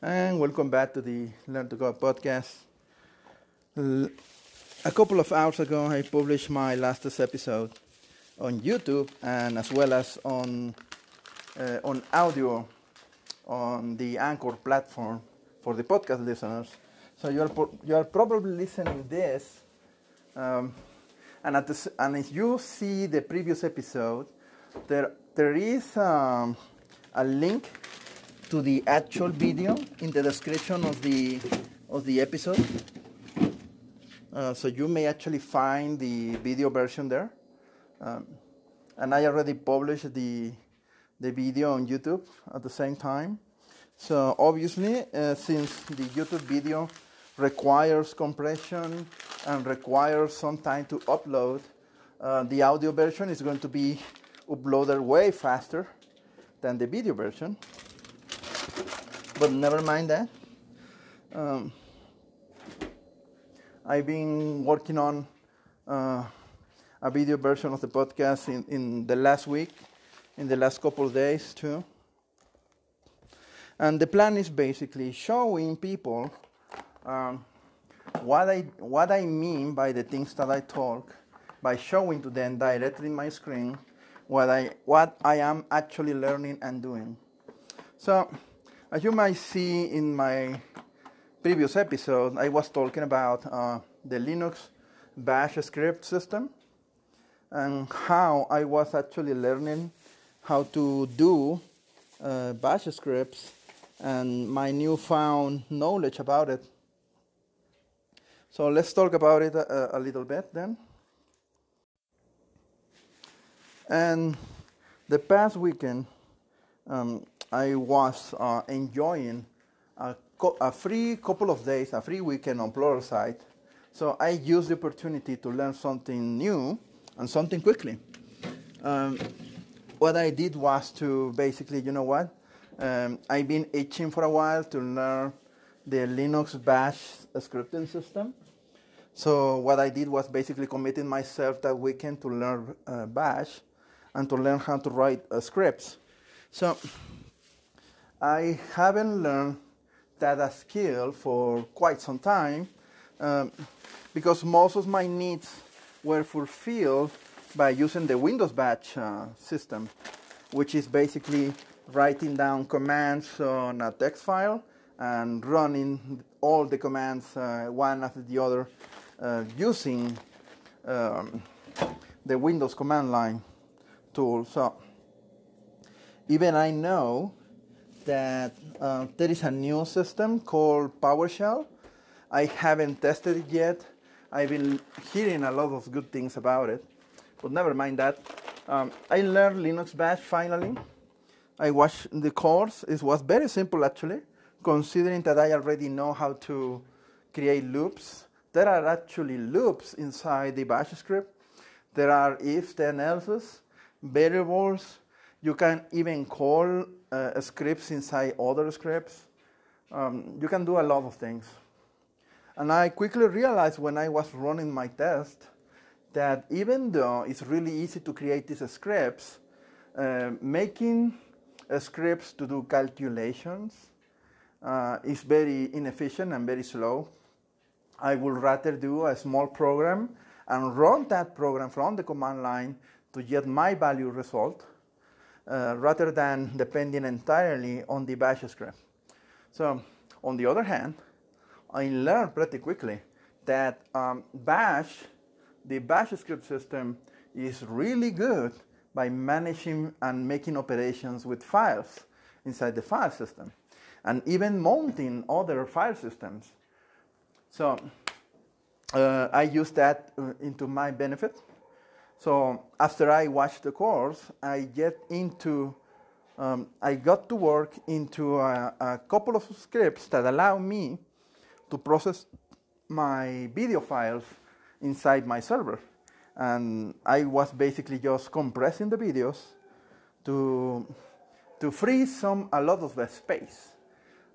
and welcome back to the Learn to Go podcast. A couple of hours ago, I published my latest episode on YouTube and as well as on uh, on audio on the Anchor platform for the podcast listeners. So you're you're probably listening this, um, and at and if you see the previous episode, there there is um, a link to the actual video in the description of the of the episode. Uh, so you may actually find the video version there. Um, and I already published the the video on YouTube at the same time. So obviously, uh, since the YouTube video requires compression and requires some time to upload, uh, the audio version is going to be uploaded way faster than the video version but never mind that. Um, I've been working on uh, a video version of the podcast in, in the last week, in the last couple of days too. And the plan is basically showing people um, what I what I mean by the things that I talk, by showing to them directly in my screen what I what I am actually learning and doing. So as you might see in my previous episode, I was talking about uh, the Linux bash script system and how I was actually learning how to do uh, bash scripts and my newfound knowledge about it. So let's talk about it a, a little bit then. And the past weekend, um, I was uh, enjoying a, a, free couple of days, a free weekend on Pluralsight. So I used the opportunity to learn something new and something quickly. Um, what I did was to basically, you know what? Um, I've been itching for a while to learn the Linux Bash scripting system. So what I did was basically committing myself that weekend to learn uh, Bash and to learn how to write uh, scripts. So I haven't learned that skill for quite some time um, because most of my needs were fulfilled by using the Windows batch uh, system, which is basically writing down commands on a text file and running all the commands uh, one after the other uh, using um, the Windows command line tool. So even I know that uh, there is a new system called PowerShell. I haven't tested it yet. I've been hearing a lot of good things about it, but never mind that. Um, I learned Linux Bash finally. I watched the course. It was very simple actually, considering that I already know how to create loops. There are actually loops inside the Bash script. There are ifs, then else's, variables. You can even call uh, scripts inside other scripts. Um, you can do a lot of things. And I quickly realized when I was running my test that even though it's really easy to create these scripts, uh, making uh, scripts to do calculations uh, is very inefficient and very slow. I would rather do a small program and run that program from the command line to get my value result uh, rather than depending entirely on the bash script. So, on the other hand, I learned pretty quickly that um, bash, the bash script system, is really good by managing and making operations with files inside the file system and even mounting other file systems. So uh, I use that uh, into my benefit so after I watched the course, I get into, um, I got to work into a, a, couple of scripts that allow me to process my video files inside my server. And I was basically just compressing the videos to, to free some, a lot of the space.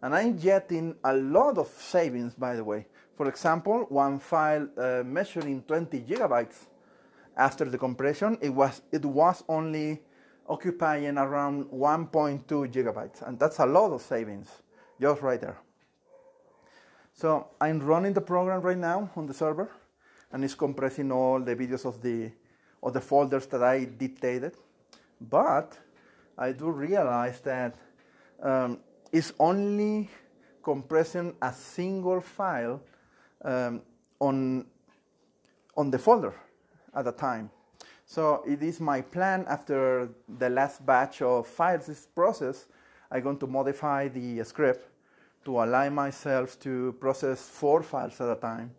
And I'm getting a lot of savings, by the way. For example, one file uh, measuring 20 gigabytes after the compression, it was, it was only occupying around 1.2 gigabytes, and that's a lot of savings just right there. So I'm running the program right now on the server, and it's compressing all the videos of the of the folders that I dictated. But I do realize that um, it's only compressing a single file um, on on the folder at a time. So it is my plan after the last batch of files is processed, I'm going to modify the script to allow myself to process four files at a time.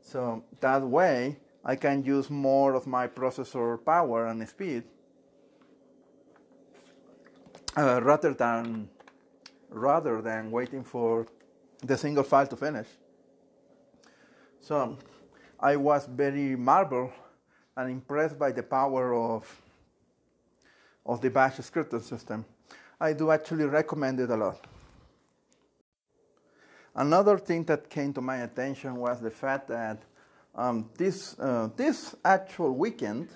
So that way I can use more of my processor power and speed uh, rather than rather than waiting for the single file to finish. So I was very marveled and impressed by the power of, of the bash scripting system. I do actually recommend it a lot. Another thing that came to my attention was the fact that um, this, uh, this actual weekend,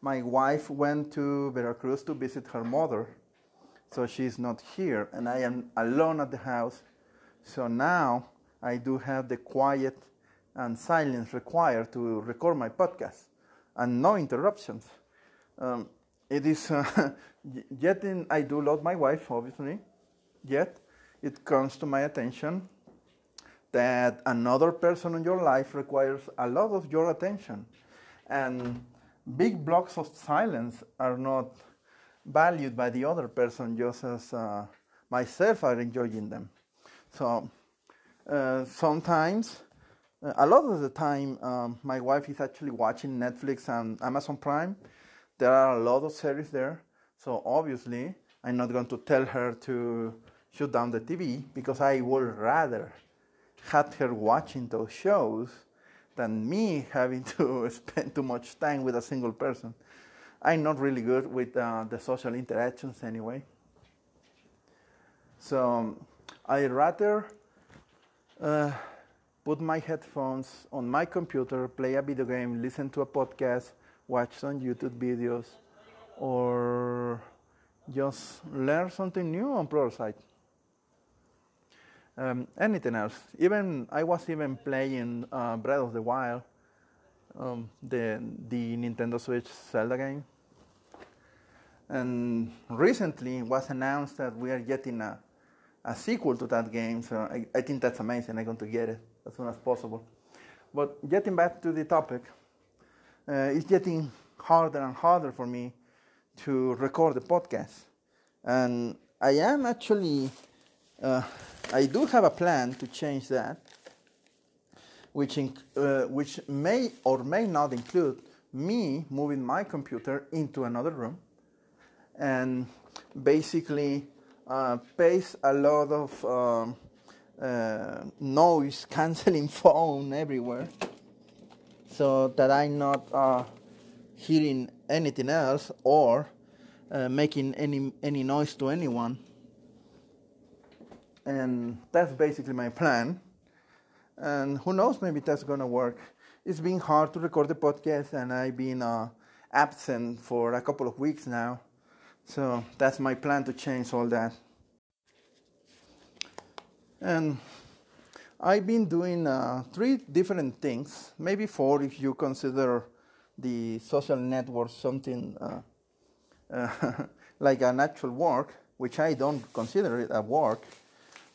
my wife went to Veracruz to visit her mother. So she's not here, and I am alone at the house. So now I do have the quiet and silence required to record my podcast and no interruptions. Um, it is uh, yet in, I do love my wife, obviously. Yet it comes to my attention that another person in your life requires a lot of your attention, and big blocks of silence are not valued by the other person just as uh, myself are enjoying them. So uh, sometimes a lot of the time, um, my wife is actually watching Netflix and Amazon Prime. There are a lot of series there, so obviously, I'm not going to tell her to shut down the TV because I would rather have her watching those shows than me having to spend too much time with a single person. I'm not really good with uh, the social interactions anyway. So I rather. Uh, put my headphones on my computer, play a video game, listen to a podcast, watch some YouTube videos, or just learn something new on Pluralsight. Um, anything else. Even I was even playing uh, Breath of the Wild, um, the the Nintendo Switch Zelda game. And recently was announced that we are getting a, a sequel to that game. So I, I think that's amazing. I'm going to get it as soon as possible. But getting back to the topic, uh, it's getting harder and harder for me to record the podcast. And I am actually, uh, I do have a plan to change that, which, inc- uh, which may or may not include me moving my computer into another room and basically uh, a lot of um, uh, noise canceling phone everywhere so that I'm not uh, hearing anything else or uh, making any any noise to anyone. And that's basically my plan. And who knows, maybe that's gonna work. It's been hard to record the podcast, and I've been uh, absent for a couple of weeks now. So that's my plan to change all that. And I've been doing uh, three different things, maybe four if you consider the social network something uh, uh, like an actual work, which I don't consider it a work.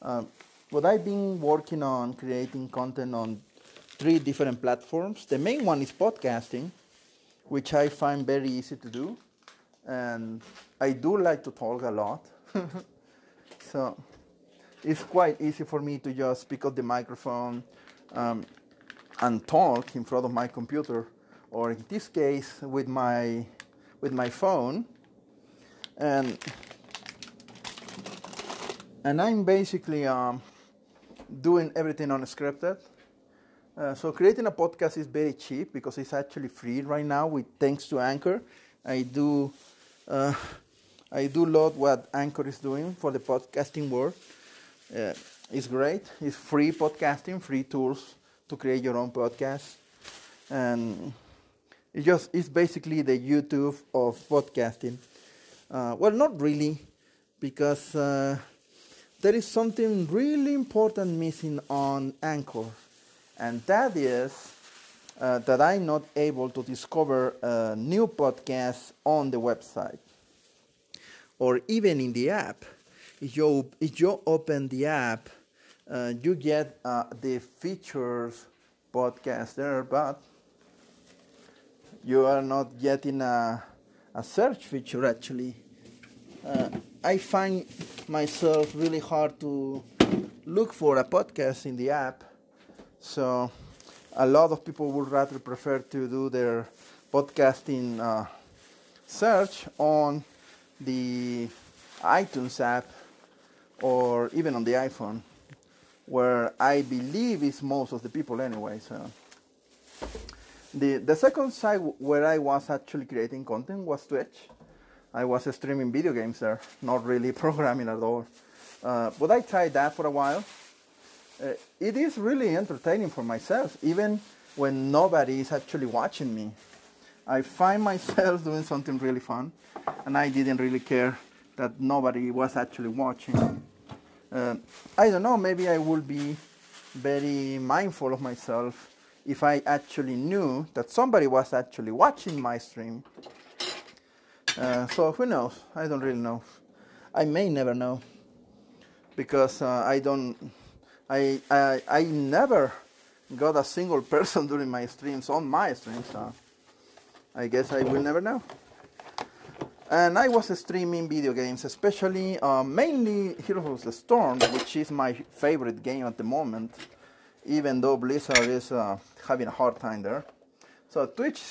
Um, but I've been working on creating content on three different platforms. The main one is podcasting, which I find very easy to do. And I do like to talk a lot. so it's quite easy for me to just pick up the microphone um, and talk in front of my computer, or in this case, with my with my phone, and and I'm basically um, doing everything unscripted. Uh, so creating a podcast is very cheap because it's actually free right now. With thanks to Anchor, I do uh, I do love what Anchor is doing for the podcasting world. Uh, it's great. It's free podcasting, free tools to create your own podcast, and it just it's basically the YouTube of podcasting. Uh, well, not really, because uh, there is something really important missing on Anchor, and that is uh, that I'm not able to discover new podcast on the website or even in the app. If you, if you open the app, uh, you get uh, the features podcast there, but you are not getting a, a search feature actually. Uh, I find myself really hard to look for a podcast in the app, so a lot of people would rather prefer to do their podcasting uh, search on the iTunes app or even on the iPhone, where I believe is most of the people anyway. So the the second site where I was actually creating content was Twitch. I was streaming video games there, not really programming at all. Uh, but I tried that for a while. Uh, it is really entertaining for myself, even when nobody is actually watching me. I find myself doing something really fun, and I didn't really care that nobody was actually watching. Uh, I don't know, maybe I would be very mindful of myself if I actually knew that somebody was actually watching my stream. Uh, so who knows? I don't really know. I may never know because uh, I don't. I, I I never got a single person during my streams on my streams. So I guess I will never know. And I was streaming video games, especially uh, mainly Heroes of the Storm, which is my favorite game at the moment, even though Blizzard is uh, having a hard time there. So Twitch,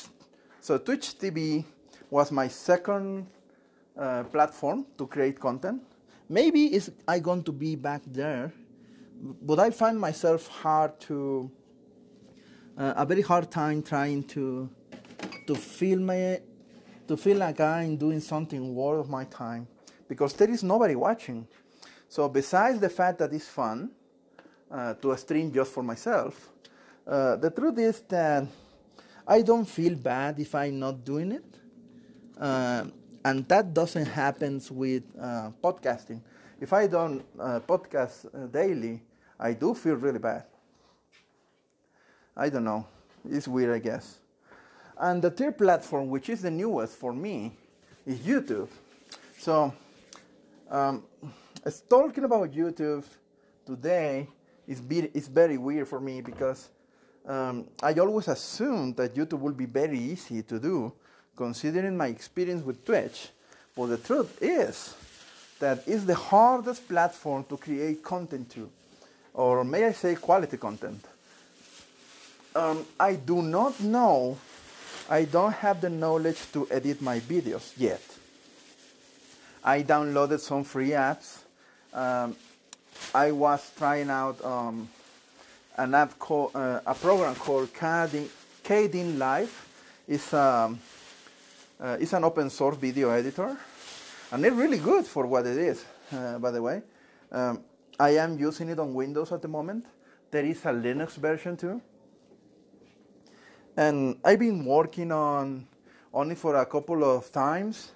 so Twitch TV was my second uh, platform to create content. Maybe it's I going to be back there, but I find myself hard to uh, a very hard time trying to to film my to feel like I'm doing something worth my time because there is nobody watching. So besides the fact that it's fun uh, to stream just for myself, uh, the truth is that I don't feel bad if I'm not doing it, uh, and that doesn't happen with uh, podcasting. If I don't uh, podcast uh, daily, I do feel really bad. I don't know. It's weird, I guess. And the third platform, which is the newest for me, is YouTube. So, um, talking about YouTube today is, be, is very weird for me because um, I always assumed that YouTube would be very easy to do, considering my experience with Twitch. But the truth is that it's the hardest platform to create content to, or may I say, quality content. Um, I do not know I don't have the knowledge to edit my videos yet. I downloaded some free apps. Um, I was trying out um, an app called uh, a program called Kdenlive. It's um, uh, it's an open source video editor, and it's really good for what it is. Uh, by the way, um, I am using it on Windows at the moment. There is a Linux version too. And I've been working on only for a couple of times,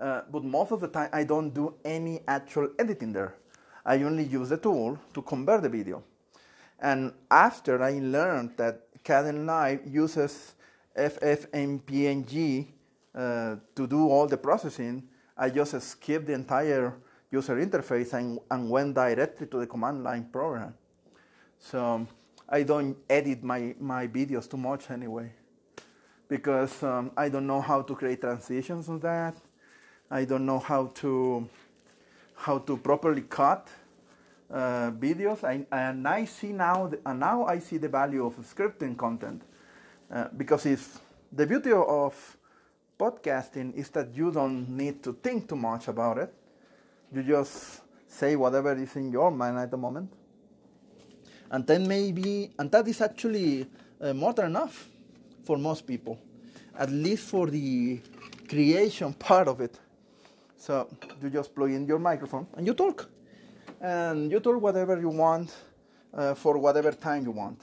uh, but most of the time I don't do any actual editing there. I only use the tool to convert the video. And after I learned that Kdenlive uses FFmpeg uh, to do all the processing, I just skipped the entire user interface and, and went directly to the command line program. So I don't edit my, my videos too much anyway because um, I don't know how to create transitions on that. I don't know how to how to properly cut uh, videos. I, and I see now the, and now I see the value of scripting content uh, because if the beauty of podcasting is that you don't need to think too much about it. You just say whatever is in your mind at the moment and then maybe and that is actually uh, more than enough for most people at least for the creation part of it. So you just plug in your microphone and you talk. And you talk whatever you want uh, for whatever time you want.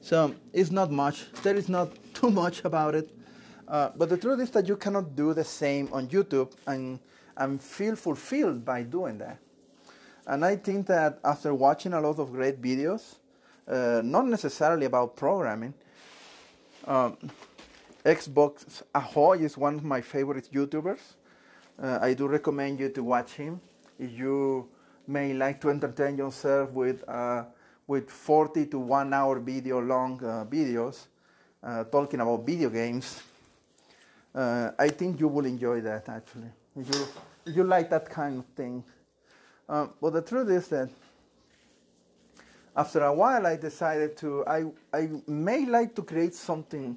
So it's not much. There is not too much about it. Uh, but the truth is that you cannot do the same on youtube and and feel fulfilled by doing that And I think that after watching a lot of great videos, uh, not necessarily about programming, um, Xbox Ahoy is one of my favorite YouTubers. Uh, I do recommend you to watch him you may like to entertain yourself with uh, with 40 to one hour video long uh, videos uh, talking about video games. Uh, I think you will enjoy that actually. You if you like that kind of thing. Um, but the truth is that after a while I decided to I I may like to create something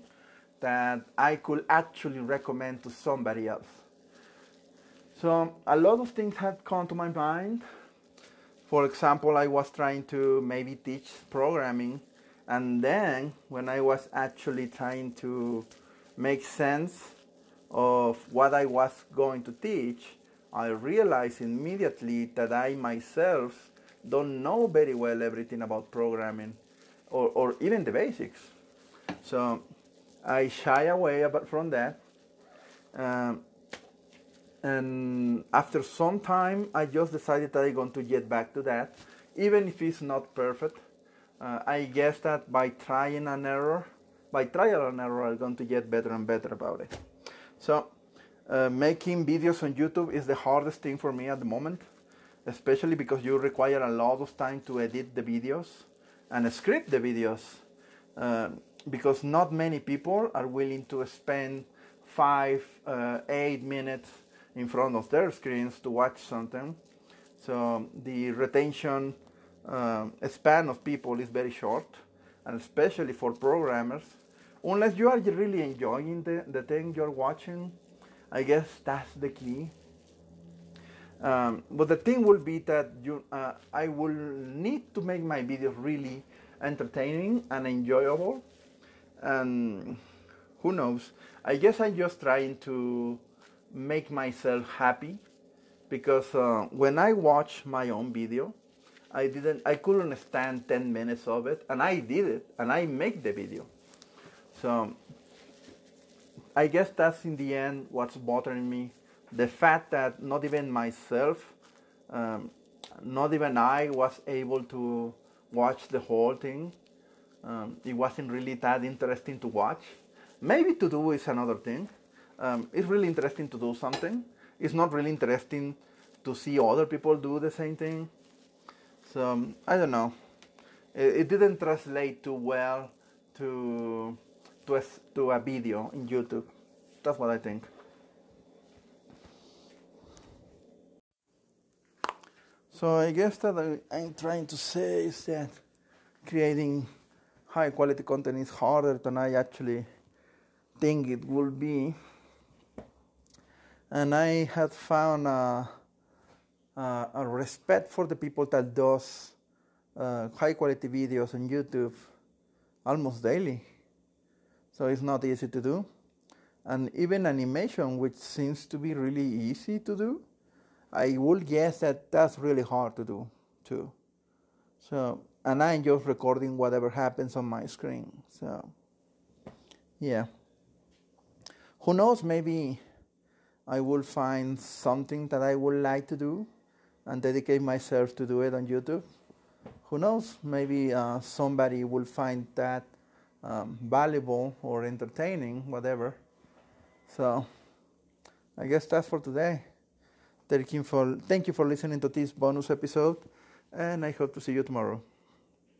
that I could actually recommend to somebody else. So a lot of things had come to my mind. For example, I was trying to maybe teach programming, and then when I was actually trying to make sense of what I was going to teach, I realized immediately that I myself don't know very well everything about programming or, or even the basics. So I shy away about, from that. Um, and after some time, I just decided that I'm going to get back to that, even if it's not perfect. Uh, I guess that by trying an error, by trial and error, I'm going to get better and better about it. So, uh, making videos on YouTube is the hardest thing for me at the moment, especially because you require a lot of time to edit the videos and script the videos. Uh, because not many people are willing to spend five, uh, eight minutes in front of their screens to watch something. So the retention uh, span of people is very short, and especially for programmers, unless you are really enjoying the, the thing you're watching, I guess that's the key. Um, but the thing will be that you, uh, I will need to make my videos really entertaining and enjoyable. And who knows? I guess i'm just trying to make myself happy because uh, when i watch my own video i didn't i couldn't stand 10 minutes of it and i did it and i make the video. So i guess that's in the end what's bothering me the fact that not even myself um, not even i was able to watch the whole thing um, it wasn't really that interesting to watch. Maybe to do is another thing. Um, it's really interesting to do something. It's not really interesting to see other people do the same thing. So um, I don't know. It, it, didn't translate too well to to a, to a video in YouTube. That's what I think. So I guess that I'm trying to say is that creating high quality content is harder than I actually think it would be. And I had found a, a, a respect for the people that does uh, high quality videos on YouTube almost daily. So it's not easy to do. And even animation, which seems to be really easy to do, I would guess that that's really hard to do too. So and I'm just recording whatever happens on my screen. So, yeah. Who knows? Maybe I will find something that I would like to do and dedicate myself to do it on YouTube. Who knows? Maybe uh, somebody will find that um, valuable or entertaining, whatever. So, I guess that's for today. Thank you for, thank you for listening to this bonus episode, and I hope to see you tomorrow.